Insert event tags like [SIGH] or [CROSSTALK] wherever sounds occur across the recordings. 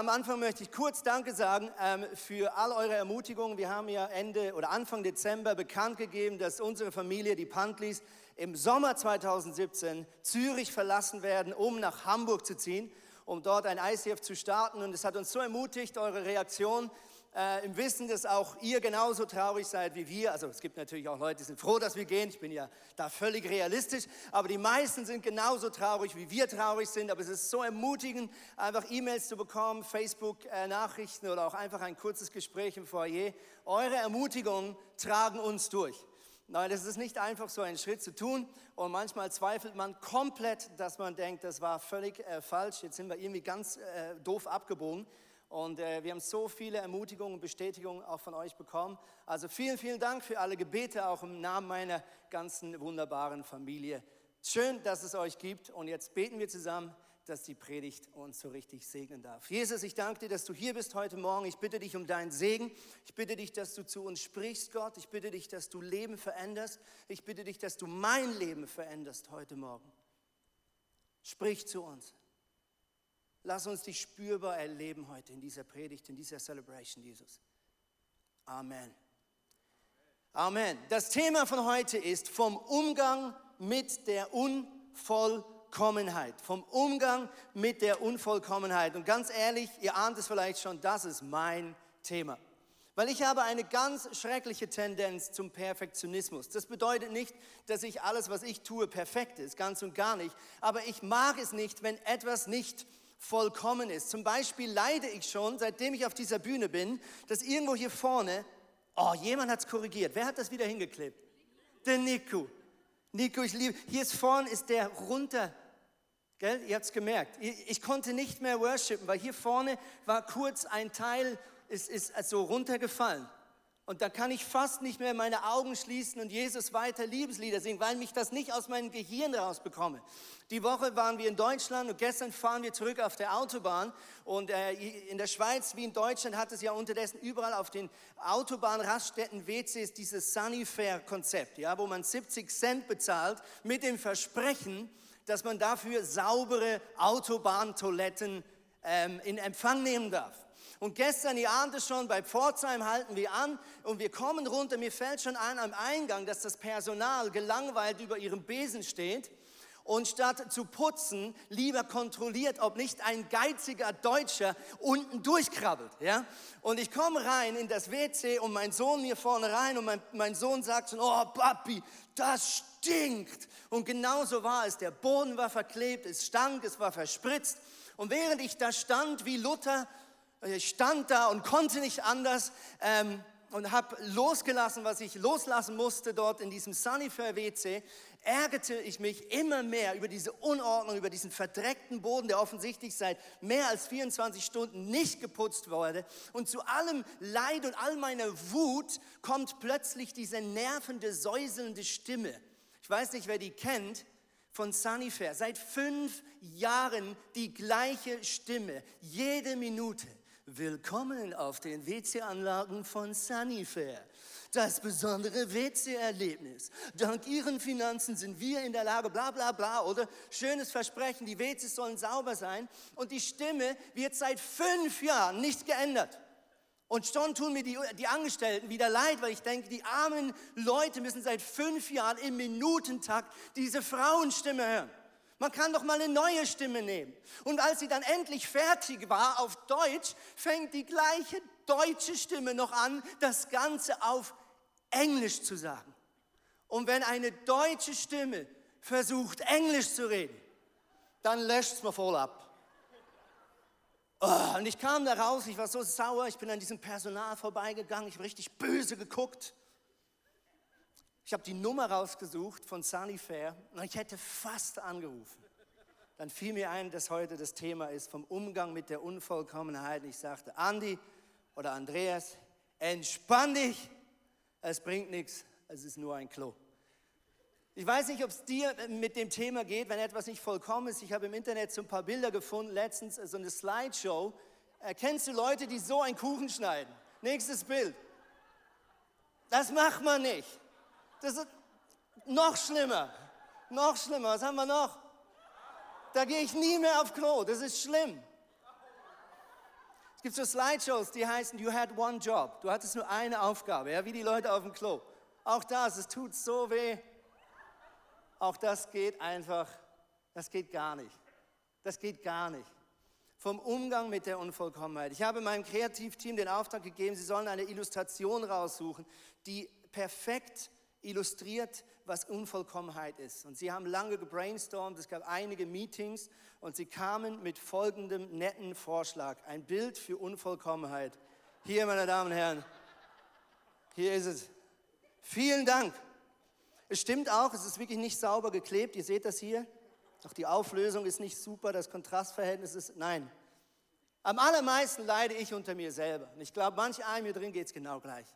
Am Anfang möchte ich kurz Danke sagen ähm, für all eure Ermutigungen. Wir haben ja Ende oder Anfang Dezember bekannt gegeben, dass unsere Familie, die Pantlis, im Sommer 2017 Zürich verlassen werden, um nach Hamburg zu ziehen, um dort ein ICF zu starten. Und es hat uns so ermutigt, eure Reaktion äh, im Wissen, dass auch ihr genauso traurig seid wie wir. Also es gibt natürlich auch Leute, die sind froh, dass wir gehen. Ich bin ja da völlig realistisch. Aber die meisten sind genauso traurig, wie wir traurig sind. Aber es ist so ermutigend, einfach E-Mails zu bekommen, Facebook-Nachrichten oder auch einfach ein kurzes Gespräch im Foyer. Eure Ermutigungen tragen uns durch. Nein, das ist nicht einfach so einen Schritt zu tun und manchmal zweifelt man komplett, dass man denkt, das war völlig äh, falsch, jetzt sind wir irgendwie ganz äh, doof abgebogen. Und äh, wir haben so viele Ermutigungen und Bestätigungen auch von euch bekommen. Also vielen, vielen Dank für alle Gebete, auch im Namen meiner ganzen wunderbaren Familie. Schön, dass es euch gibt. Und jetzt beten wir zusammen, dass die Predigt uns so richtig segnen darf. Jesus, ich danke dir, dass du hier bist heute Morgen. Ich bitte dich um deinen Segen. Ich bitte dich, dass du zu uns sprichst, Gott. Ich bitte dich, dass du Leben veränderst. Ich bitte dich, dass du mein Leben veränderst heute Morgen. Sprich zu uns. Lass uns dich spürbar erleben heute in dieser Predigt, in dieser Celebration, Jesus. Amen. Amen. Das Thema von heute ist vom Umgang mit der Unvollkommenheit. Vom Umgang mit der Unvollkommenheit. Und ganz ehrlich, ihr ahnt es vielleicht schon, das ist mein Thema. Weil ich habe eine ganz schreckliche Tendenz zum Perfektionismus. Das bedeutet nicht, dass ich alles, was ich tue, perfekt ist, ganz und gar nicht. Aber ich mag es nicht, wenn etwas nicht vollkommen ist. Zum Beispiel leide ich schon, seitdem ich auf dieser Bühne bin, dass irgendwo hier vorne, oh, jemand hat es korrigiert. Wer hat das wieder hingeklebt? Der Nico. Nico, ich liebe, hier ist vorne ist der runter. Gell? Ihr habt es gemerkt. Ich, konnte nicht mehr worshipen, weil hier vorne war kurz ein Teil, ist, ist so runtergefallen. Und da kann ich fast nicht mehr meine Augen schließen und Jesus weiter Liebeslieder singen, weil mich das nicht aus meinem Gehirn rausbekomme. Die Woche waren wir in Deutschland und gestern fahren wir zurück auf der Autobahn. Und äh, in der Schweiz wie in Deutschland hat es ja unterdessen überall auf den Autobahnraststätten WCs dieses Sunnyfair-Konzept, ja, wo man 70 Cent bezahlt mit dem Versprechen, dass man dafür saubere Autobahntoiletten ähm, in Empfang nehmen darf. Und gestern, ihr ahnt es schon, bei Pforzheim halten wir an und wir kommen runter. Mir fällt schon ein am Eingang, dass das Personal gelangweilt über ihrem Besen steht und statt zu putzen, lieber kontrolliert, ob nicht ein geiziger Deutscher unten durchkrabbelt. Ja? Und ich komme rein in das WC und mein Sohn mir vorne rein und mein, mein Sohn sagt schon, oh Papi, das stinkt. Und genauso war es. Der Boden war verklebt, es stank, es war verspritzt. Und während ich da stand wie Luther ich stand da und konnte nicht anders ähm, und habe losgelassen, was ich loslassen musste dort in diesem Sunnyfair WC, ärgerte ich mich immer mehr über diese Unordnung, über diesen verdreckten Boden, der offensichtlich seit mehr als 24 Stunden nicht geputzt wurde. Und zu allem Leid und all meiner Wut kommt plötzlich diese nervende, säuselnde Stimme. Ich weiß nicht, wer die kennt von Sunnyfair. Seit fünf Jahren die gleiche Stimme, jede Minute. Willkommen auf den WC-Anlagen von Sunnyfair. Das besondere WC-Erlebnis. Dank Ihren Finanzen sind wir in der Lage, bla bla bla, oder schönes Versprechen, die WCs sollen sauber sein. Und die Stimme wird seit fünf Jahren nicht geändert. Und schon tun mir die, die Angestellten wieder leid, weil ich denke, die armen Leute müssen seit fünf Jahren im Minutentakt diese Frauenstimme hören. Man kann doch mal eine neue Stimme nehmen. Und als sie dann endlich fertig war auf Deutsch, fängt die gleiche deutsche Stimme noch an, das Ganze auf Englisch zu sagen. Und wenn eine deutsche Stimme versucht, Englisch zu reden, dann löscht es mir voll ab. Oh, und ich kam da raus, ich war so sauer, ich bin an diesem Personal vorbeigegangen, ich habe richtig böse geguckt. Ich habe die Nummer rausgesucht von Sunny Fair und ich hätte fast angerufen. Dann fiel mir ein, dass heute das Thema ist vom Umgang mit der Unvollkommenheit. Ich sagte, Andi oder Andreas, entspann dich, es bringt nichts, es ist nur ein Klo. Ich weiß nicht, ob es dir mit dem Thema geht, wenn etwas nicht vollkommen ist. Ich habe im Internet so ein paar Bilder gefunden, letztens so eine Slideshow. Erkennst du Leute, die so einen Kuchen schneiden? Nächstes Bild. Das macht man nicht. Das ist noch schlimmer. Noch schlimmer. Was haben wir noch? Da gehe ich nie mehr auf Klo, das ist schlimm. Es gibt so Slideshows, die heißen You had one job. Du hattest nur eine Aufgabe, ja, wie die Leute auf dem Klo. Auch das, es tut so weh. Auch das geht einfach, das geht gar nicht. Das geht gar nicht. Vom Umgang mit der Unvollkommenheit. Ich habe meinem Kreativteam den Auftrag gegeben, sie sollen eine Illustration raussuchen, die perfekt illustriert, was Unvollkommenheit ist. Und sie haben lange gebrainstormt, es gab einige Meetings und sie kamen mit folgendem netten Vorschlag. Ein Bild für Unvollkommenheit. Hier, meine Damen und Herren, hier ist es. Vielen Dank. Es stimmt auch, es ist wirklich nicht sauber geklebt. Ihr seht das hier. Doch die Auflösung ist nicht super, das Kontrastverhältnis ist, nein. Am allermeisten leide ich unter mir selber. Und ich glaube, manch einem hier drin geht es genau gleich.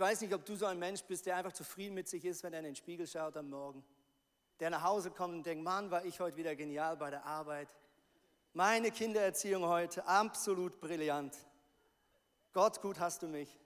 Ich weiß nicht, ob du so ein Mensch bist, der einfach zufrieden mit sich ist, wenn er in den Spiegel schaut am Morgen. Der nach Hause kommt und denkt, Mann, war ich heute wieder genial bei der Arbeit. Meine Kindererziehung heute, absolut brillant. Gott, gut hast du mich.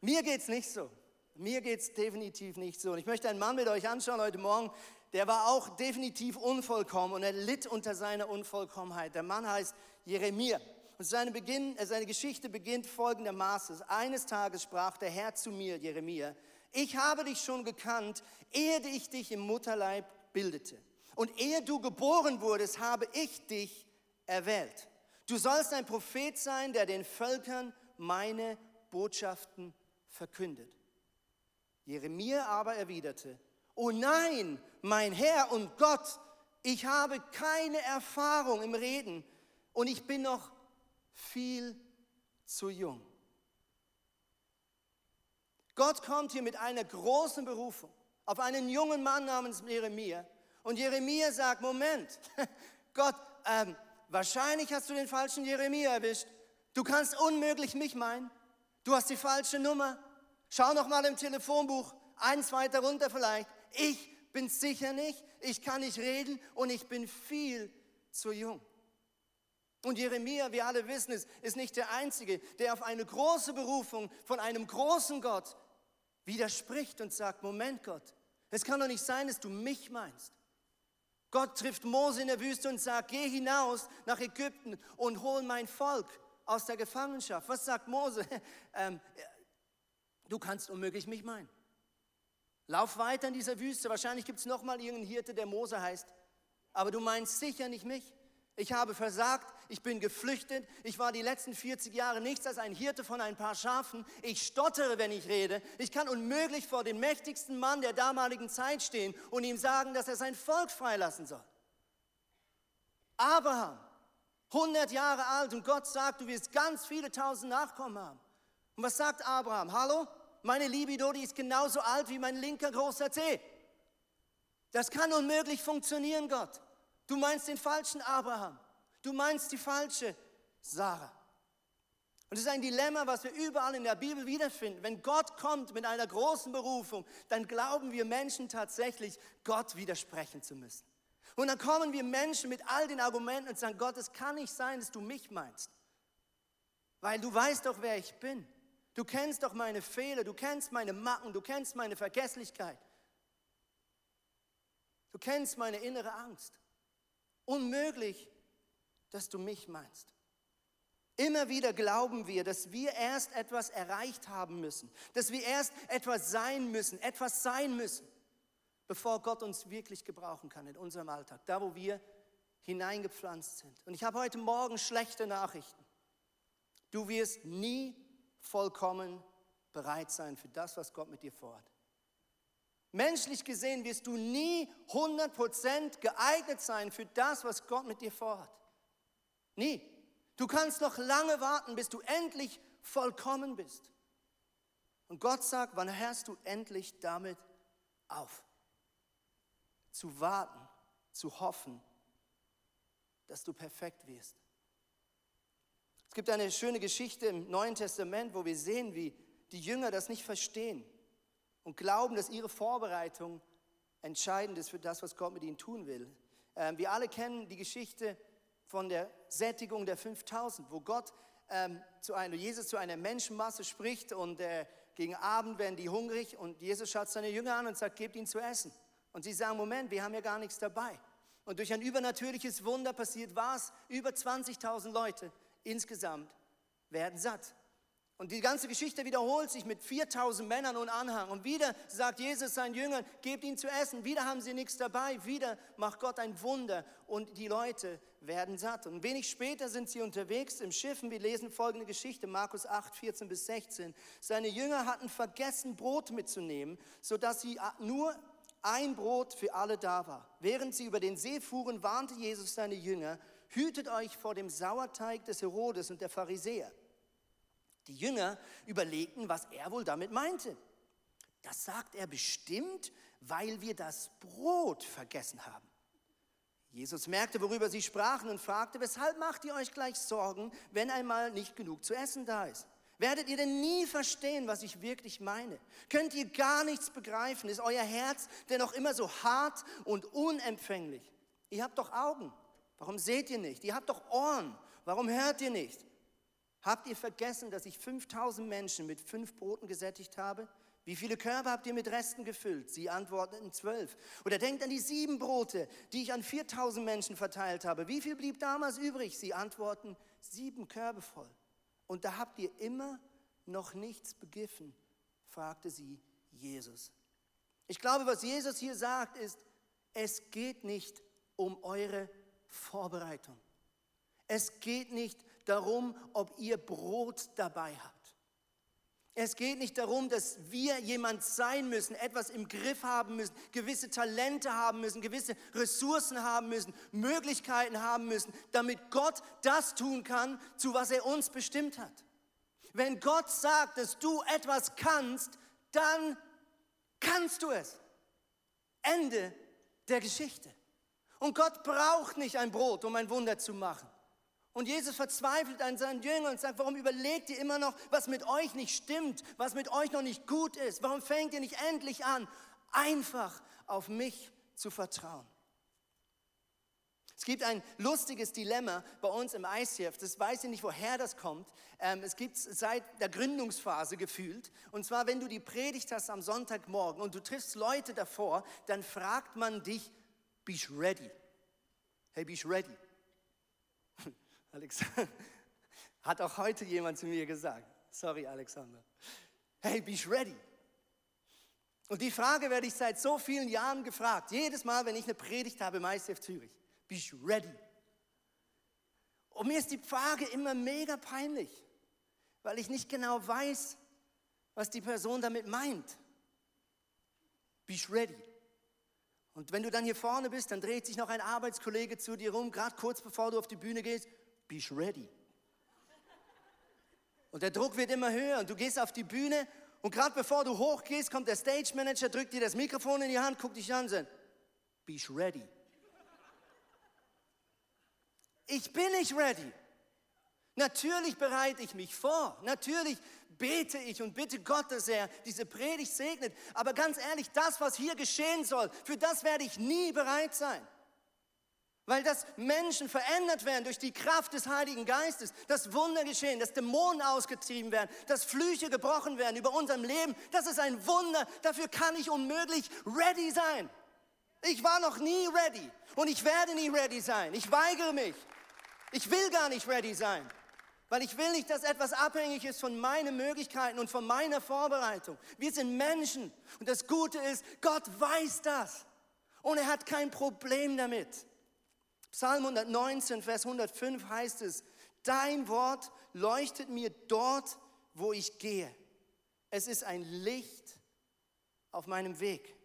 Mir geht es nicht so. Mir geht es definitiv nicht so. Und ich möchte einen Mann mit euch anschauen heute Morgen, der war auch definitiv unvollkommen und er litt unter seiner Unvollkommenheit. Der Mann heißt Jeremia. Und seine, Beginn, äh, seine Geschichte beginnt folgendermaßen. Eines Tages sprach der Herr zu mir, Jeremia, ich habe dich schon gekannt, ehe ich dich im Mutterleib bildete. Und ehe du geboren wurdest, habe ich dich erwählt. Du sollst ein Prophet sein, der den Völkern meine Botschaften verkündet. Jeremia aber erwiderte, oh nein, mein Herr und Gott, ich habe keine Erfahrung im Reden und ich bin noch viel zu jung. Gott kommt hier mit einer großen Berufung auf einen jungen Mann namens Jeremia. Und Jeremia sagt, Moment, [LAUGHS] Gott, ähm, wahrscheinlich hast du den falschen Jeremia erwischt. Du kannst unmöglich mich meinen. Du hast die falsche Nummer. Schau noch mal im Telefonbuch, eins weiter runter vielleicht. Ich bin sicher nicht, ich kann nicht reden und ich bin viel zu jung. Und Jeremia, wir alle wissen es, ist nicht der Einzige, der auf eine große Berufung von einem großen Gott widerspricht und sagt, Moment Gott, es kann doch nicht sein, dass du mich meinst. Gott trifft Mose in der Wüste und sagt, geh hinaus nach Ägypten und hol mein Volk aus der Gefangenschaft. Was sagt Mose? [LAUGHS] Ähm, du kannst unmöglich mich meinen. Lauf weiter in dieser Wüste. Wahrscheinlich gibt es nochmal irgendeinen Hirte, der Mose heißt. Aber du meinst sicher nicht mich. Ich habe versagt, ich bin geflüchtet, ich war die letzten 40 Jahre nichts als ein Hirte von ein paar Schafen, ich stottere, wenn ich rede, ich kann unmöglich vor den mächtigsten Mann der damaligen Zeit stehen und ihm sagen, dass er sein Volk freilassen soll. Abraham, 100 Jahre alt und Gott sagt, du wirst ganz viele tausend Nachkommen haben. Und was sagt Abraham? Hallo, meine Libido, die ist genauso alt wie mein linker großer Zeh. Das kann unmöglich funktionieren, Gott. Du meinst den falschen Abraham. Du meinst die falsche Sarah. Und es ist ein Dilemma, was wir überall in der Bibel wiederfinden. Wenn Gott kommt mit einer großen Berufung, dann glauben wir Menschen tatsächlich, Gott widersprechen zu müssen. Und dann kommen wir Menschen mit all den Argumenten und sagen, Gott, es kann nicht sein, dass du mich meinst. Weil du weißt doch, wer ich bin. Du kennst doch meine Fehler, du kennst meine Macken, du kennst meine Vergesslichkeit. Du kennst meine innere Angst. Unmöglich, dass du mich meinst. Immer wieder glauben wir, dass wir erst etwas erreicht haben müssen, dass wir erst etwas sein müssen, etwas sein müssen, bevor Gott uns wirklich gebrauchen kann in unserem Alltag, da wo wir hineingepflanzt sind. Und ich habe heute Morgen schlechte Nachrichten. Du wirst nie vollkommen bereit sein für das, was Gott mit dir vorhat. Menschlich gesehen wirst du nie 100% geeignet sein für das, was Gott mit dir vorhat. Nie. Du kannst noch lange warten, bis du endlich vollkommen bist. Und Gott sagt, wann hörst du endlich damit auf? Zu warten, zu hoffen, dass du perfekt wirst. Es gibt eine schöne Geschichte im Neuen Testament, wo wir sehen, wie die Jünger das nicht verstehen und glauben, dass ihre Vorbereitung entscheidend ist für das, was Gott mit ihnen tun will. Ähm, wir alle kennen die Geschichte von der Sättigung der 5000, wo Gott ähm, zu einer, Jesus zu einer Menschenmasse spricht und äh, gegen Abend werden die hungrig und Jesus schaut seine Jünger an und sagt, gebt ihnen zu essen. Und sie sagen, Moment, wir haben ja gar nichts dabei. Und durch ein übernatürliches Wunder passiert was? Über 20.000 Leute insgesamt werden satt. Und die ganze Geschichte wiederholt sich mit 4000 Männern und Anhang. Und wieder sagt Jesus seinen Jüngern, gebt ihnen zu essen. Wieder haben sie nichts dabei. Wieder macht Gott ein Wunder und die Leute werden satt. Und wenig später sind sie unterwegs im Schiff und wir lesen folgende Geschichte, Markus 8, 14 bis 16. Seine Jünger hatten vergessen, Brot mitzunehmen, sodass sie nur ein Brot für alle da war. Während sie über den See fuhren, warnte Jesus seine Jünger, hütet euch vor dem Sauerteig des Herodes und der Pharisäer. Die Jünger überlegten, was er wohl damit meinte. Das sagt er bestimmt, weil wir das Brot vergessen haben. Jesus merkte, worüber sie sprachen und fragte, weshalb macht ihr euch gleich Sorgen, wenn einmal nicht genug zu essen da ist? Werdet ihr denn nie verstehen, was ich wirklich meine? Könnt ihr gar nichts begreifen? Ist euer Herz denn noch immer so hart und unempfänglich? Ihr habt doch Augen. Warum seht ihr nicht? Ihr habt doch Ohren. Warum hört ihr nicht? Habt ihr vergessen, dass ich 5000 Menschen mit fünf Broten gesättigt habe? Wie viele Körbe habt ihr mit Resten gefüllt? Sie antworteten zwölf. Oder denkt an die sieben Brote, die ich an 4000 Menschen verteilt habe. Wie viel blieb damals übrig? Sie antworten sieben Körbe voll. Und da habt ihr immer noch nichts begriffen, fragte sie Jesus. Ich glaube, was Jesus hier sagt, ist, es geht nicht um eure Vorbereitung. Es geht nicht darum, ob ihr Brot dabei habt. Es geht nicht darum, dass wir jemand sein müssen, etwas im Griff haben müssen, gewisse Talente haben müssen, gewisse Ressourcen haben müssen, Möglichkeiten haben müssen, damit Gott das tun kann, zu was er uns bestimmt hat. Wenn Gott sagt, dass du etwas kannst, dann kannst du es. Ende der Geschichte. Und Gott braucht nicht ein Brot, um ein Wunder zu machen. Und Jesus verzweifelt an seinen Jüngern und sagt, warum überlegt ihr immer noch, was mit euch nicht stimmt, was mit euch noch nicht gut ist? Warum fängt ihr nicht endlich an, einfach auf mich zu vertrauen? Es gibt ein lustiges Dilemma bei uns im ICF, das weiß ich nicht, woher das kommt. Ähm, es gibt es seit der Gründungsphase gefühlt. Und zwar, wenn du die Predigt hast am Sonntagmorgen und du triffst Leute davor, dann fragt man dich, bist ready? Hey, bist ready? Alexander, [LAUGHS] hat auch heute jemand zu mir gesagt. Sorry, Alexander. Hey, bist ready? Und die Frage werde ich seit so vielen Jahren gefragt. Jedes Mal, wenn ich eine Predigt habe im ICF Zürich. Bist ready? Und mir ist die Frage immer mega peinlich, weil ich nicht genau weiß, was die Person damit meint. Bist ready? Und wenn du dann hier vorne bist, dann dreht sich noch ein Arbeitskollege zu dir rum, gerade kurz bevor du auf die Bühne gehst bist ready. Und der Druck wird immer höher und du gehst auf die Bühne und gerade bevor du hochgehst, kommt der Stage Manager, drückt dir das Mikrofon in die Hand, guckt dich an und sagt, bist ready. Ich bin nicht ready. Natürlich bereite ich mich vor. Natürlich bete ich und bitte Gott, dass er diese Predigt segnet. Aber ganz ehrlich, das, was hier geschehen soll, für das werde ich nie bereit sein. Weil das Menschen verändert werden durch die Kraft des Heiligen Geistes, dass Wunder geschehen, dass Dämonen ausgetrieben werden, dass Flüche gebrochen werden über unserem Leben. Das ist ein Wunder. Dafür kann ich unmöglich ready sein. Ich war noch nie ready und ich werde nie ready sein. Ich weigere mich. Ich will gar nicht ready sein, weil ich will nicht, dass etwas abhängig ist von meinen Möglichkeiten und von meiner Vorbereitung. Wir sind Menschen und das Gute ist, Gott weiß das und er hat kein Problem damit. Psalm 119, Vers 105 heißt es, dein Wort leuchtet mir dort, wo ich gehe. Es ist ein Licht auf meinem Weg.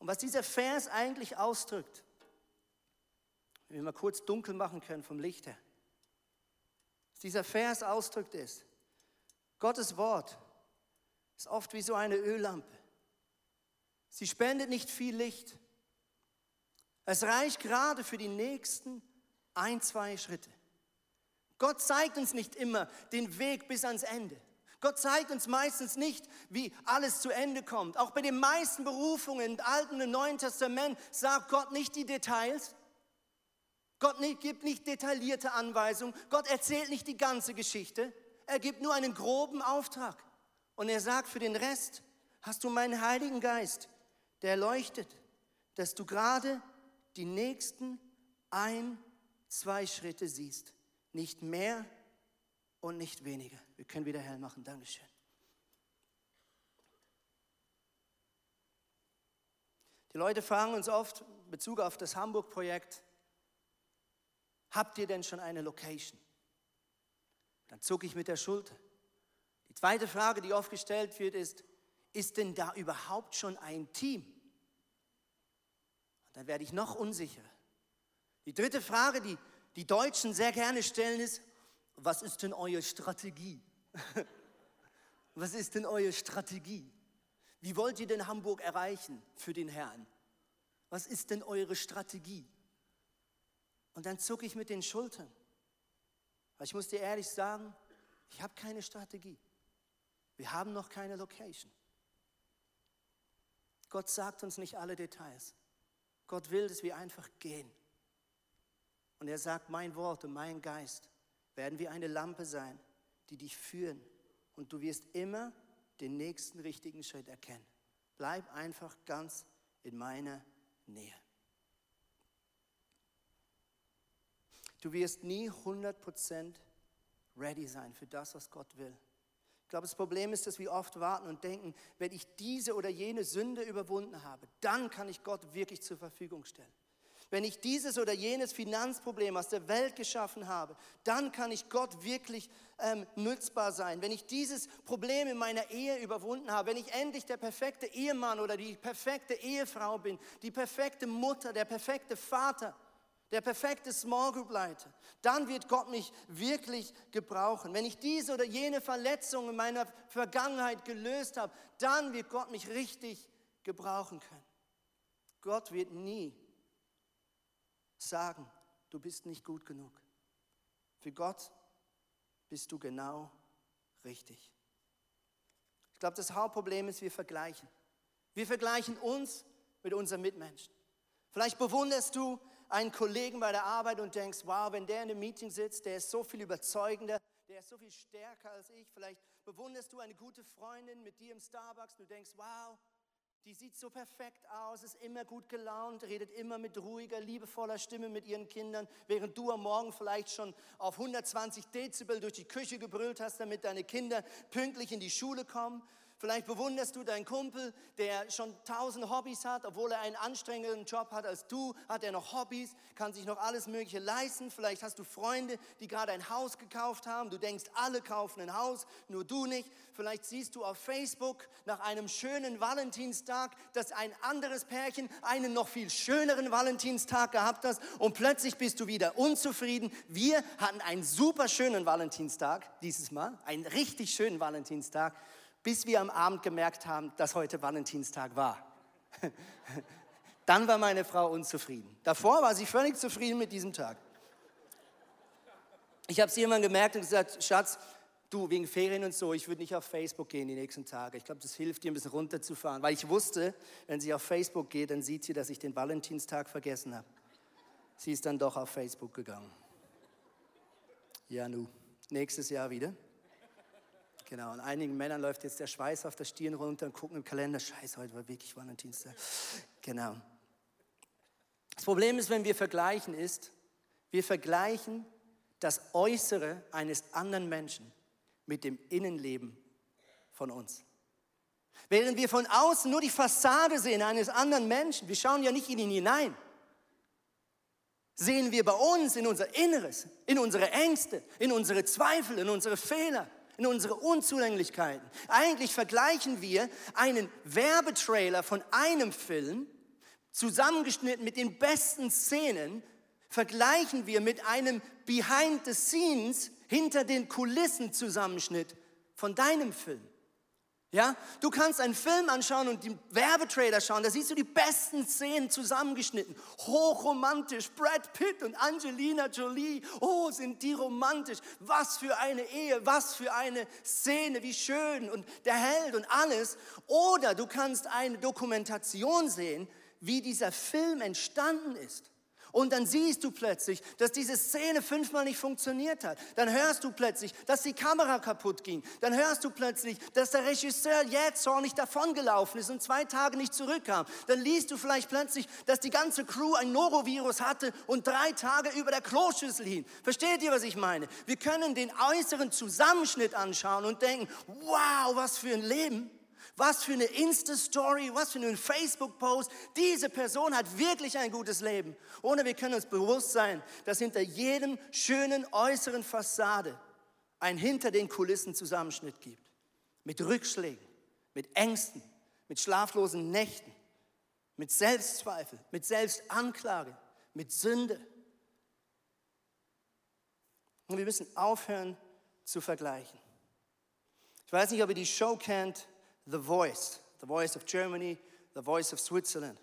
Und was dieser Vers eigentlich ausdrückt, wenn wir mal kurz dunkel machen können vom Licht her, was dieser Vers ausdrückt ist, Gottes Wort ist oft wie so eine Öllampe. Sie spendet nicht viel Licht, es reicht gerade für die nächsten ein, zwei Schritte. Gott zeigt uns nicht immer den Weg bis ans Ende. Gott zeigt uns meistens nicht, wie alles zu Ende kommt. Auch bei den meisten Berufungen im Alten und Neuen Testament sagt Gott nicht die Details. Gott gibt nicht detaillierte Anweisungen. Gott erzählt nicht die ganze Geschichte. Er gibt nur einen groben Auftrag. Und er sagt, für den Rest hast du meinen Heiligen Geist, der leuchtet, dass du gerade die nächsten ein, zwei Schritte siehst. Nicht mehr und nicht weniger. Wir können wieder hell machen. Dankeschön. Die Leute fragen uns oft in Bezug auf das Hamburg-Projekt, habt ihr denn schon eine Location? Dann zucke ich mit der Schulter. Die zweite Frage, die oft gestellt wird, ist, ist denn da überhaupt schon ein Team? Dann werde ich noch unsicherer. Die dritte Frage, die die Deutschen sehr gerne stellen, ist, was ist denn eure Strategie? [LAUGHS] was ist denn eure Strategie? Wie wollt ihr denn Hamburg erreichen für den Herrn? Was ist denn eure Strategie? Und dann zucke ich mit den Schultern. Weil ich muss dir ehrlich sagen, ich habe keine Strategie. Wir haben noch keine Location. Gott sagt uns nicht alle Details. Gott will, dass wir einfach gehen. Und er sagt, mein Wort und mein Geist werden wie eine Lampe sein, die dich führen. Und du wirst immer den nächsten richtigen Schritt erkennen. Bleib einfach ganz in meiner Nähe. Du wirst nie 100% ready sein für das, was Gott will. Ich glaube, das Problem ist, dass wir oft warten und denken, wenn ich diese oder jene Sünde überwunden habe, dann kann ich Gott wirklich zur Verfügung stellen. Wenn ich dieses oder jenes Finanzproblem aus der Welt geschaffen habe, dann kann ich Gott wirklich ähm, nützbar sein. Wenn ich dieses Problem in meiner Ehe überwunden habe, wenn ich endlich der perfekte Ehemann oder die perfekte Ehefrau bin, die perfekte Mutter, der perfekte Vater, der perfekte Small Group Leiter, dann wird Gott mich wirklich gebrauchen. Wenn ich diese oder jene Verletzung in meiner Vergangenheit gelöst habe, dann wird Gott mich richtig gebrauchen können. Gott wird nie sagen, du bist nicht gut genug. Für Gott bist du genau richtig. Ich glaube, das Hauptproblem ist, wir vergleichen. Wir vergleichen uns mit unseren Mitmenschen. Vielleicht bewunderst du einen Kollegen bei der Arbeit und denkst, wow, wenn der in einem Meeting sitzt, der ist so viel überzeugender, der ist so viel stärker als ich. Vielleicht bewunderst du eine gute Freundin mit dir im Starbucks und du denkst, wow, die sieht so perfekt aus, ist immer gut gelaunt, redet immer mit ruhiger, liebevoller Stimme mit ihren Kindern, während du am Morgen vielleicht schon auf 120 Dezibel durch die Küche gebrüllt hast, damit deine Kinder pünktlich in die Schule kommen. Vielleicht bewunderst du deinen Kumpel, der schon tausend Hobbys hat, obwohl er einen anstrengenden Job hat als du, hat er noch Hobbys, kann sich noch alles Mögliche leisten. Vielleicht hast du Freunde, die gerade ein Haus gekauft haben. Du denkst, alle kaufen ein Haus, nur du nicht. Vielleicht siehst du auf Facebook nach einem schönen Valentinstag, dass ein anderes Pärchen einen noch viel schöneren Valentinstag gehabt hat und plötzlich bist du wieder unzufrieden. Wir hatten einen super schönen Valentinstag dieses Mal, einen richtig schönen Valentinstag bis wir am Abend gemerkt haben, dass heute Valentinstag war. [LAUGHS] Dann war meine Frau unzufrieden. Davor war sie völlig zufrieden mit diesem Tag. Ich habe es irgendwann gemerkt und gesagt, Schatz, du, wegen Ferien und so, ich würde nicht auf Facebook gehen die nächsten Tage. Ich glaube, das hilft dir ein bisschen runterzufahren, weil ich wusste, wenn sie auf Facebook geht, dann sieht sie, dass ich den Valentinstag vergessen habe. Sie ist dann doch auf Facebook gegangen. Ja, nu, nächstes Jahr wieder. Genau, und einigen Männern läuft jetzt der Schweiß auf der Stirn runter und gucken im Kalender, scheiße, heute war wirklich Valentinstag. Genau. Das Problem ist, wenn wir vergleichen, ist, wir vergleichen das Äußere eines anderen Menschen mit dem Innenleben von uns. Während wir von außen nur die Fassade sehen eines anderen Menschen, wir schauen ja nicht in ihn hinein, sehen wir bei uns in unser Inneres, in unsere Ängste, in unsere Zweifel, in unsere Fehler in unsere Unzulänglichkeiten. Eigentlich vergleichen wir einen Werbetrailer von einem Film, zusammengeschnitten mit den besten Szenen, vergleichen wir mit einem Behind the Scenes, hinter den Kulissen Zusammenschnitt von deinem Film. Ja, du kannst einen Film anschauen und den Werbetrailer schauen, da siehst du die besten Szenen zusammengeschnitten. Hochromantisch, Brad Pitt und Angelina Jolie. Oh, sind die romantisch. Was für eine Ehe, was für eine Szene, wie schön und der Held und alles. Oder du kannst eine Dokumentation sehen, wie dieser Film entstanden ist. Und dann siehst du plötzlich, dass diese Szene fünfmal nicht funktioniert hat. Dann hörst du plötzlich, dass die Kamera kaputt ging. Dann hörst du plötzlich, dass der Regisseur jetzt nicht davongelaufen ist und zwei Tage nicht zurückkam. Dann liest du vielleicht plötzlich, dass die ganze Crew ein Norovirus hatte und drei Tage über der Kloschüssel hing. Versteht ihr, was ich meine? Wir können den äußeren Zusammenschnitt anschauen und denken, wow, was für ein Leben. Was für eine Insta-Story, was für ein Facebook-Post. Diese Person hat wirklich ein gutes Leben. Ohne wir können uns bewusst sein, dass hinter jedem schönen äußeren Fassade ein hinter den Kulissen Zusammenschnitt gibt. Mit Rückschlägen, mit Ängsten, mit schlaflosen Nächten, mit Selbstzweifel, mit Selbstanklage, mit Sünde. Und wir müssen aufhören zu vergleichen. Ich weiß nicht, ob ihr die Show kennt, The Voice, The Voice of Germany, The Voice of Switzerland.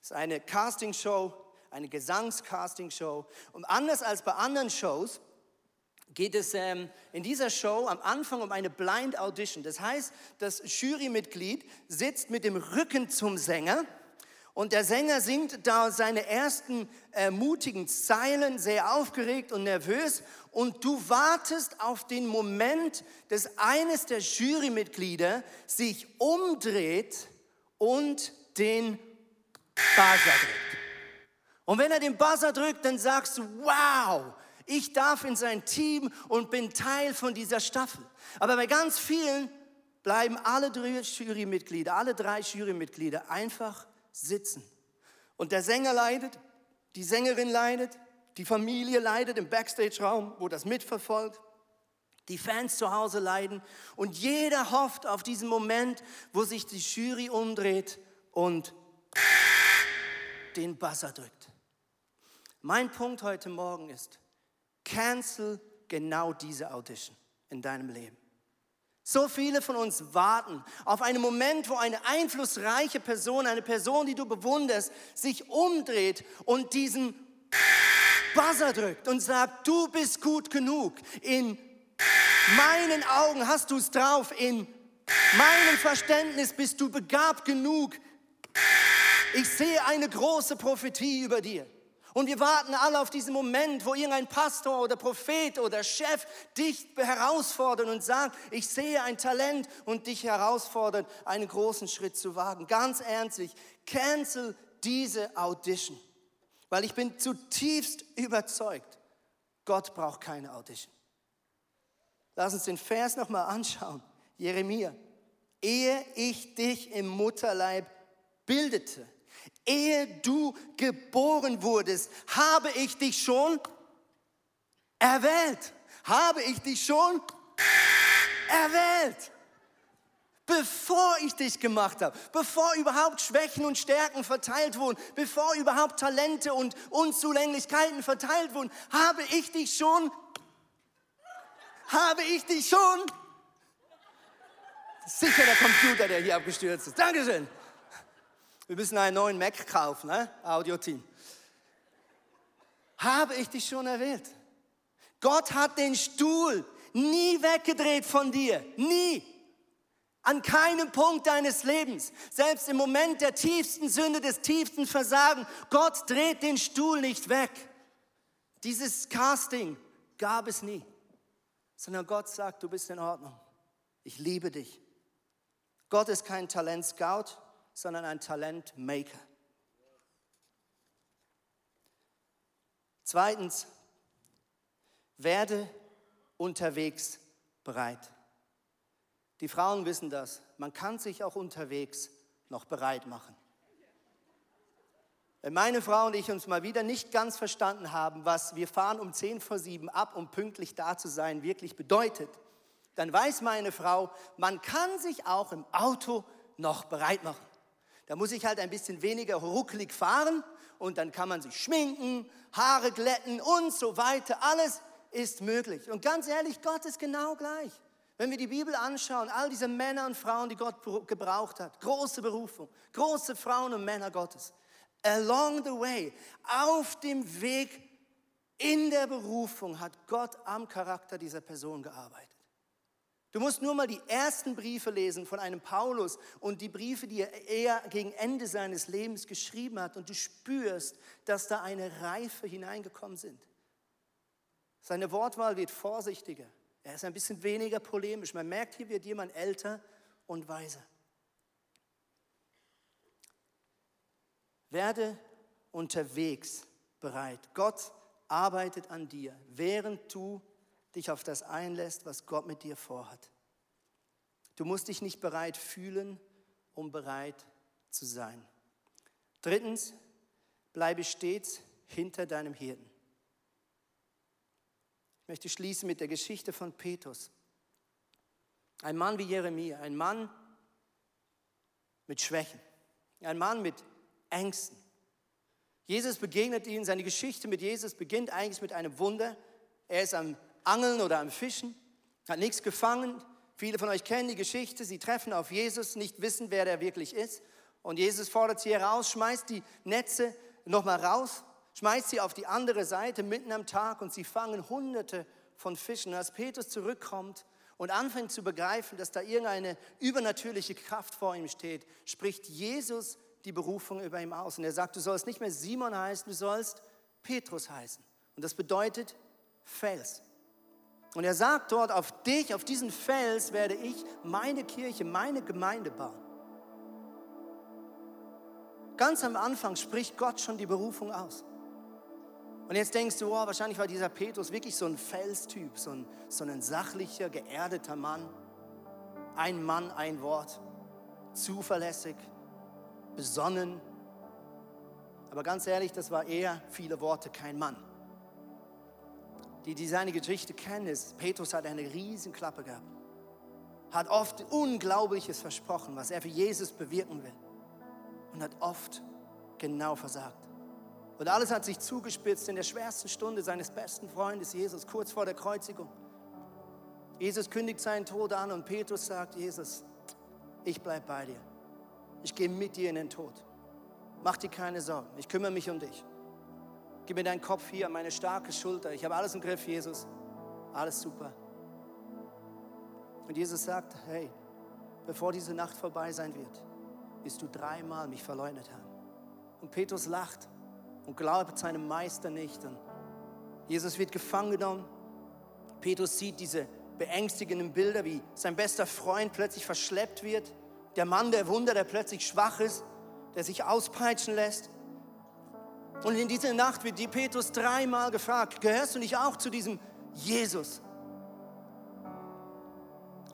Es ist eine Castingshow, eine Gesangscastingshow. Und anders als bei anderen Shows geht es ähm, in dieser Show am Anfang um eine Blind Audition. Das heißt, das Jurymitglied sitzt mit dem Rücken zum Sänger und der Sänger singt da seine ersten äh, mutigen Zeilen, sehr aufgeregt und nervös. Und du wartest auf den Moment, dass eines der Jurymitglieder sich umdreht und den Buzzer drückt. Und wenn er den Buzzer drückt, dann sagst du, wow, ich darf in sein Team und bin Teil von dieser Staffel. Aber bei ganz vielen bleiben alle drei Jurymitglieder, alle drei Jurymitglieder einfach sitzen. Und der Sänger leidet, die Sängerin leidet, die Familie leidet im Backstage-Raum, wo das mitverfolgt. Die Fans zu Hause leiden und jeder hofft auf diesen Moment, wo sich die Jury umdreht und den Buzzer drückt. Mein Punkt heute Morgen ist, cancel genau diese Audition in deinem Leben. So viele von uns warten auf einen Moment, wo eine einflussreiche Person, eine Person, die du bewunderst, sich umdreht und diesen Buzzer drückt und sagt, du bist gut genug. In meinen Augen hast du es drauf. In meinem Verständnis bist du begabt genug. Ich sehe eine große Prophetie über dir. Und wir warten alle auf diesen Moment, wo irgendein Pastor oder Prophet oder Chef dich herausfordert und sagt, ich sehe ein Talent und dich herausfordert, einen großen Schritt zu wagen. Ganz ernstlich, cancel diese Audition. Weil ich bin zutiefst überzeugt, Gott braucht keine Audition. Lass uns den Vers nochmal anschauen. Jeremia. Ehe ich dich im Mutterleib bildete, ehe du geboren wurdest, habe ich dich schon erwählt. Habe ich dich schon erwählt. Bevor ich dich gemacht habe, bevor überhaupt Schwächen und Stärken verteilt wurden, bevor überhaupt Talente und Unzulänglichkeiten verteilt wurden, habe ich dich schon, habe ich dich schon. Sicher der Computer, der hier abgestürzt ist. Dankeschön. Wir müssen einen neuen Mac kaufen, ne? Audio-Team. Habe ich dich schon erwählt? Gott hat den Stuhl nie weggedreht von dir. Nie. An keinem Punkt deines Lebens. Selbst im Moment der tiefsten Sünde, des tiefsten Versagen. Gott dreht den Stuhl nicht weg. Dieses Casting gab es nie. Sondern Gott sagt, du bist in Ordnung. Ich liebe dich. Gott ist kein Talent-Scout sondern ein Talentmaker. Zweitens, werde unterwegs bereit. Die Frauen wissen das. Man kann sich auch unterwegs noch bereit machen. Wenn meine Frau und ich uns mal wieder nicht ganz verstanden haben, was wir fahren um 10 vor 7 ab, um pünktlich da zu sein, wirklich bedeutet, dann weiß meine Frau, man kann sich auch im Auto noch bereit machen. Da muss ich halt ein bisschen weniger ruckelig fahren und dann kann man sich schminken, Haare glätten und so weiter. Alles ist möglich. Und ganz ehrlich, Gott ist genau gleich. Wenn wir die Bibel anschauen, all diese Männer und Frauen, die Gott gebraucht hat, große Berufung, große Frauen und Männer Gottes, along the way, auf dem Weg in der Berufung hat Gott am Charakter dieser Person gearbeitet. Du musst nur mal die ersten Briefe lesen von einem Paulus und die Briefe, die er gegen Ende seines Lebens geschrieben hat und du spürst, dass da eine Reife hineingekommen sind. Seine Wortwahl wird vorsichtiger. Er ist ein bisschen weniger polemisch. Man merkt, hier wird jemand älter und weiser. Werde unterwegs bereit. Gott arbeitet an dir, während du dich auf das einlässt, was Gott mit dir vorhat. Du musst dich nicht bereit fühlen, um bereit zu sein. Drittens, bleibe stets hinter deinem Hirten. Ich möchte schließen mit der Geschichte von Petrus. Ein Mann wie Jeremia, ein Mann mit Schwächen, ein Mann mit Ängsten. Jesus begegnet ihnen, seine Geschichte mit Jesus beginnt eigentlich mit einem Wunder. Er ist am Angeln oder am Fischen, hat nichts gefangen. Viele von euch kennen die Geschichte, sie treffen auf Jesus, nicht wissen, wer der wirklich ist. Und Jesus fordert sie heraus, schmeißt die Netze nochmal raus, schmeißt sie auf die andere Seite mitten am Tag und sie fangen hunderte von Fischen. Und als Petrus zurückkommt und anfängt zu begreifen, dass da irgendeine übernatürliche Kraft vor ihm steht, spricht Jesus die Berufung über ihm aus. Und er sagt, du sollst nicht mehr Simon heißen, du sollst Petrus heißen. Und das bedeutet Fels. Und er sagt dort, auf dich, auf diesen Fels werde ich meine Kirche, meine Gemeinde bauen. Ganz am Anfang spricht Gott schon die Berufung aus. Und jetzt denkst du, oh, wahrscheinlich war dieser Petrus wirklich so ein Felstyp, so ein, so ein sachlicher, geerdeter Mann. Ein Mann, ein Wort. Zuverlässig, besonnen. Aber ganz ehrlich, das war eher viele Worte, kein Mann. Die, die seine Geschichte kennen, ist, Petrus hat eine riesen Klappe gehabt. Hat oft Unglaubliches versprochen, was er für Jesus bewirken will. Und hat oft genau versagt. Und alles hat sich zugespitzt in der schwersten Stunde seines besten Freundes Jesus, kurz vor der Kreuzigung. Jesus kündigt seinen Tod an und Petrus sagt, Jesus, ich bleibe bei dir. Ich gehe mit dir in den Tod. Mach dir keine Sorgen. Ich kümmere mich um dich. Gib mir deinen Kopf hier, meine starke Schulter. Ich habe alles im Griff, Jesus. Alles super. Und Jesus sagt, hey, bevor diese Nacht vorbei sein wird, wirst du dreimal mich verleugnet haben. Und Petrus lacht und glaubt seinem Meister nicht. Und Jesus wird gefangen genommen. Petrus sieht diese beängstigenden Bilder, wie sein bester Freund plötzlich verschleppt wird der Mann der Wunder, der plötzlich schwach ist, der sich auspeitschen lässt. Und in dieser Nacht wird die Petrus dreimal gefragt, gehörst du nicht auch zu diesem Jesus?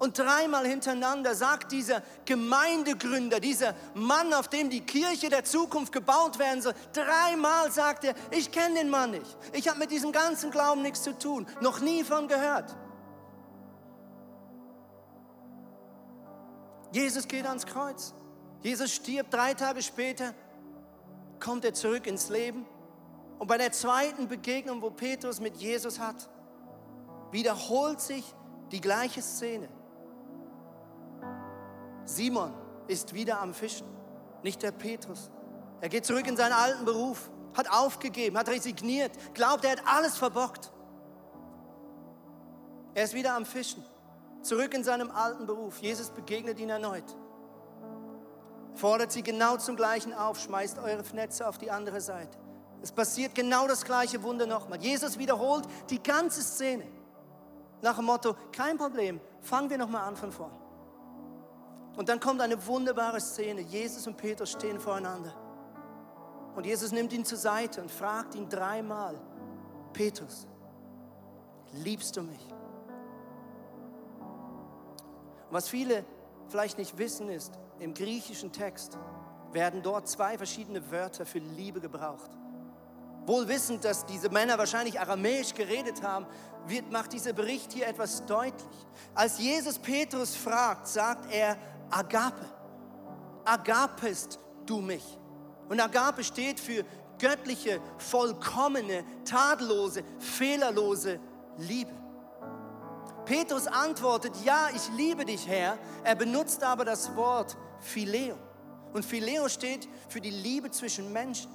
Und dreimal hintereinander sagt dieser Gemeindegründer, dieser Mann, auf dem die Kirche der Zukunft gebaut werden soll, dreimal sagt er, ich kenne den Mann nicht. Ich habe mit diesem ganzen Glauben nichts zu tun, noch nie von gehört. Jesus geht ans Kreuz. Jesus stirbt drei Tage später, kommt er zurück ins Leben. Und bei der zweiten Begegnung, wo Petrus mit Jesus hat, wiederholt sich die gleiche Szene. Simon ist wieder am Fischen, nicht der Petrus. Er geht zurück in seinen alten Beruf, hat aufgegeben, hat resigniert, glaubt, er hat alles verbockt. Er ist wieder am Fischen zurück in seinem alten Beruf. Jesus begegnet ihn erneut. Fordert sie genau zum Gleichen auf, schmeißt eure Netze auf die andere Seite. Es passiert genau das gleiche Wunder nochmal. Jesus wiederholt die ganze Szene. Nach dem Motto, kein Problem, fangen wir nochmal an von vorn. Und dann kommt eine wunderbare Szene. Jesus und Petrus stehen voreinander. Und Jesus nimmt ihn zur Seite und fragt ihn dreimal, Petrus, liebst du mich? Und was viele vielleicht nicht wissen ist, im griechischen Text werden dort zwei verschiedene Wörter für Liebe gebraucht. Wohl wissend, dass diese Männer wahrscheinlich aramäisch geredet haben, wird, macht dieser Bericht hier etwas deutlich. Als Jesus Petrus fragt, sagt er Agape. Agapest du mich. Und Agape steht für göttliche, vollkommene, tadellose, fehlerlose Liebe. Petrus antwortet, ja, ich liebe dich, Herr. Er benutzt aber das Wort Phileo. Und Phileo steht für die Liebe zwischen Menschen.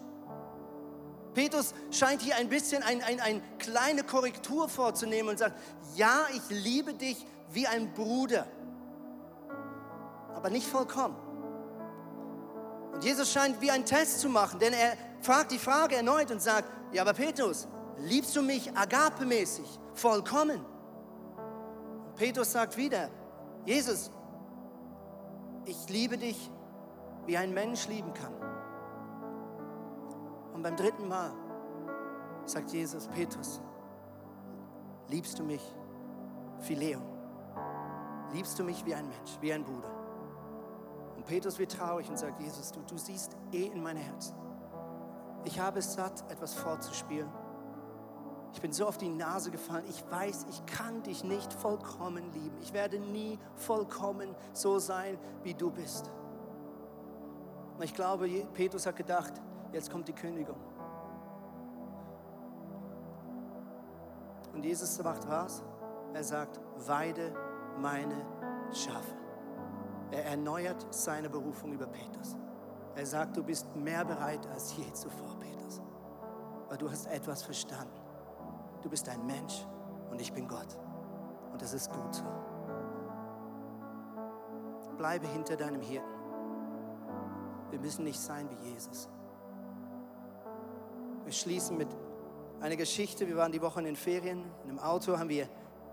Petrus scheint hier ein bisschen eine ein, ein kleine Korrektur vorzunehmen und sagt, ja, ich liebe dich, wie ein Bruder, aber nicht vollkommen. Und Jesus scheint wie einen Test zu machen, denn er fragt die Frage erneut und sagt, ja, aber Petrus, liebst du mich agapemäßig, vollkommen? Petrus sagt wieder, Jesus, ich liebe dich, wie ein Mensch lieben kann. Und beim dritten Mal sagt Jesus, Petrus, liebst du mich, Phileo? Liebst du mich wie ein Mensch, wie ein Bruder? Und Petrus wird traurig und sagt, Jesus, du, du siehst eh in mein Herz. Ich habe es satt, etwas fortzuspielen. Ich bin so auf die Nase gefallen. Ich weiß, ich kann dich nicht vollkommen lieben. Ich werde nie vollkommen so sein, wie du bist. Und ich glaube, Petrus hat gedacht, jetzt kommt die Kündigung. Und Jesus macht was? Er sagt, weide meine Schafe. Er erneuert seine Berufung über Petrus. Er sagt, du bist mehr bereit als je zuvor, Petrus. Weil du hast etwas verstanden. Du bist ein Mensch und ich bin Gott. Und das ist gut so. Bleibe hinter deinem Hirten. Wir müssen nicht sein wie Jesus. Wir schließen mit einer Geschichte. Wir waren die Woche in den Ferien. In einem Auto haben wir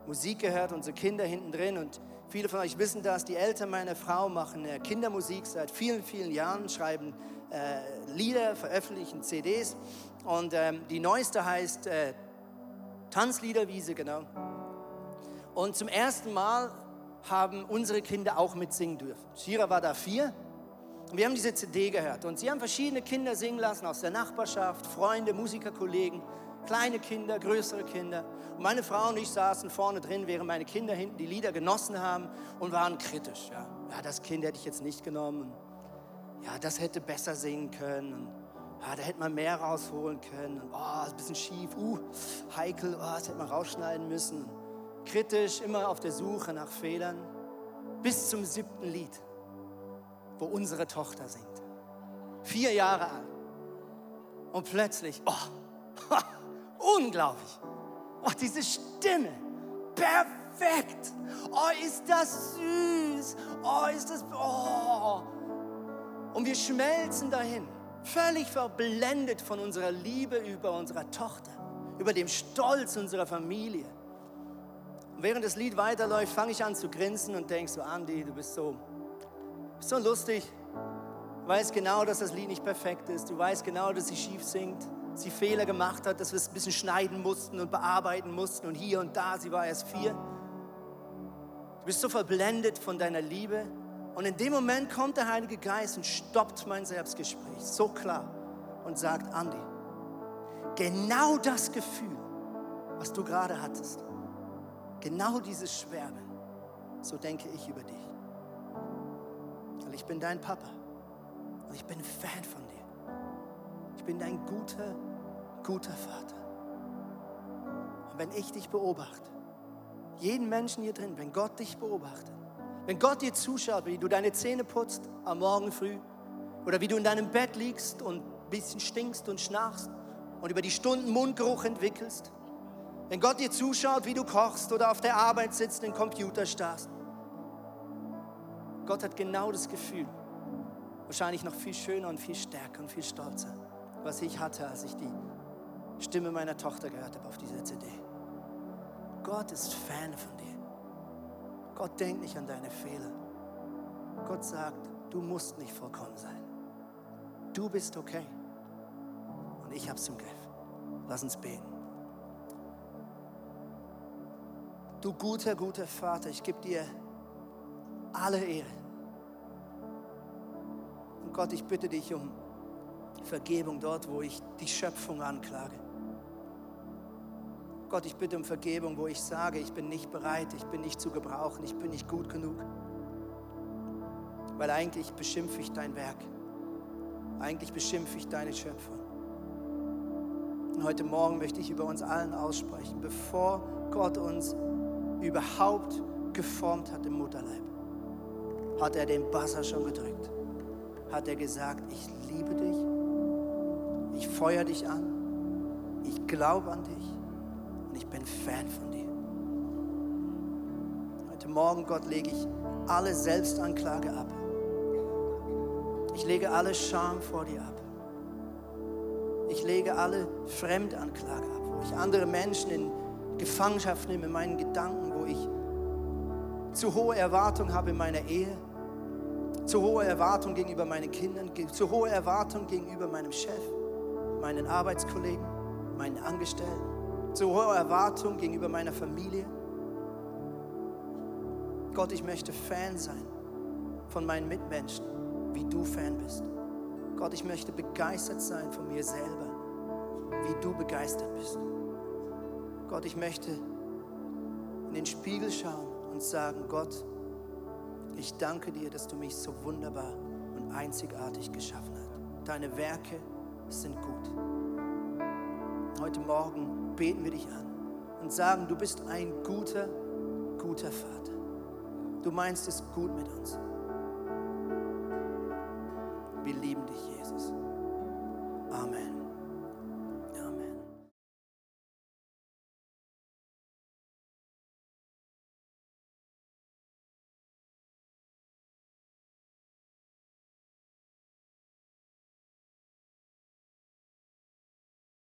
Musik gehört, unsere Kinder hinten drin. Und viele von euch wissen das. Die Eltern meiner Frau machen äh, Kindermusik seit vielen, vielen Jahren, schreiben äh, Lieder, veröffentlichen CDs. Und ähm, die neueste heißt äh, Tanzliederwiese, genau. Und zum ersten Mal haben unsere Kinder auch mitsingen dürfen. Shira war da vier. Und wir haben diese CD gehört. Und sie haben verschiedene Kinder singen lassen aus der Nachbarschaft, Freunde, Musikerkollegen kleine Kinder, größere Kinder. Und meine Frau und ich saßen vorne drin, während meine Kinder hinten die Lieder genossen haben und waren kritisch. Ja, ja das Kind hätte ich jetzt nicht genommen. Ja, das hätte besser singen können. Ja, da hätte man mehr rausholen können. Und, oh, ist ein bisschen schief. Uh, heikel. Oh, das hätte man rausschneiden müssen. Kritisch, immer auf der Suche nach Fehlern. Bis zum siebten Lied, wo unsere Tochter singt. Vier Jahre alt. Und plötzlich, oh, Unglaublich. Oh, diese Stimme. Perfekt. Oh, ist das süß. Oh, ist das. Oh. Und wir schmelzen dahin. Völlig verblendet von unserer Liebe über unsere Tochter. Über dem Stolz unserer Familie. Und während das Lied weiterläuft, fange ich an zu grinsen und denke so, Andi, du bist so, bist so lustig. Du weißt genau, dass das Lied nicht perfekt ist. Du weißt genau, dass sie schief singt sie Fehler gemacht hat, dass wir es ein bisschen schneiden mussten und bearbeiten mussten und hier und da, sie war erst vier. Du bist so verblendet von deiner Liebe und in dem Moment kommt der Heilige Geist und stoppt mein Selbstgespräch so klar und sagt, Andi, genau das Gefühl, was du gerade hattest, genau dieses Schwärmen, so denke ich über dich. Weil ich bin dein Papa und ich bin Fan von dir. Ich bin dein guter, guter Vater. Und wenn ich dich beobachte, jeden Menschen hier drin, wenn Gott dich beobachtet, wenn Gott dir zuschaut, wie du deine Zähne putzt am Morgen früh oder wie du in deinem Bett liegst und ein bisschen stinkst und schnarchst und über die Stunden Mundgeruch entwickelst, wenn Gott dir zuschaut, wie du kochst oder auf der Arbeit sitzt, den Computer starrst, Gott hat genau das Gefühl, wahrscheinlich noch viel schöner und viel stärker und viel stolzer was ich hatte, als ich die Stimme meiner Tochter gehört habe auf dieser CD. Gott ist Fan von dir. Gott denkt nicht an deine Fehler. Gott sagt, du musst nicht vollkommen sein. Du bist okay. Und ich hab's im Griff. Lass uns beten. Du guter, guter Vater, ich gebe dir alle Ehre. Und Gott, ich bitte dich um Vergebung dort, wo ich die Schöpfung anklage. Gott, ich bitte um Vergebung, wo ich sage, ich bin nicht bereit, ich bin nicht zu gebrauchen, ich bin nicht gut genug. Weil eigentlich beschimpfe ich dein Werk. Eigentlich beschimpfe ich deine Schöpfung. Und heute Morgen möchte ich über uns allen aussprechen, bevor Gott uns überhaupt geformt hat im Mutterleib, hat er den Buzzer schon gedrückt. Hat er gesagt, ich liebe dich ich feuer dich an. Ich glaube an dich. Bin Fan von dir. Heute Morgen, Gott, lege ich alle Selbstanklage ab. Ich lege alle Scham vor dir ab. Ich lege alle Fremdanklage ab, wo ich andere Menschen in Gefangenschaft nehme, in meinen Gedanken, wo ich zu hohe Erwartungen habe in meiner Ehe, zu hohe Erwartungen gegenüber meinen Kindern, zu hohe Erwartungen gegenüber meinem Chef, meinen Arbeitskollegen, meinen Angestellten, zu hohe Erwartungen gegenüber meiner Familie. Gott, ich möchte Fan sein von meinen Mitmenschen, wie du Fan bist. Gott, ich möchte begeistert sein von mir selber, wie du begeistert bist. Gott, ich möchte in den Spiegel schauen und sagen, Gott, ich danke dir, dass du mich so wunderbar und einzigartig geschaffen hast. Deine Werke sind gut. Heute Morgen beten wir dich an und sagen, du bist ein guter, guter Vater. Du meinst es gut mit uns. Wir lieben dich, Jesus.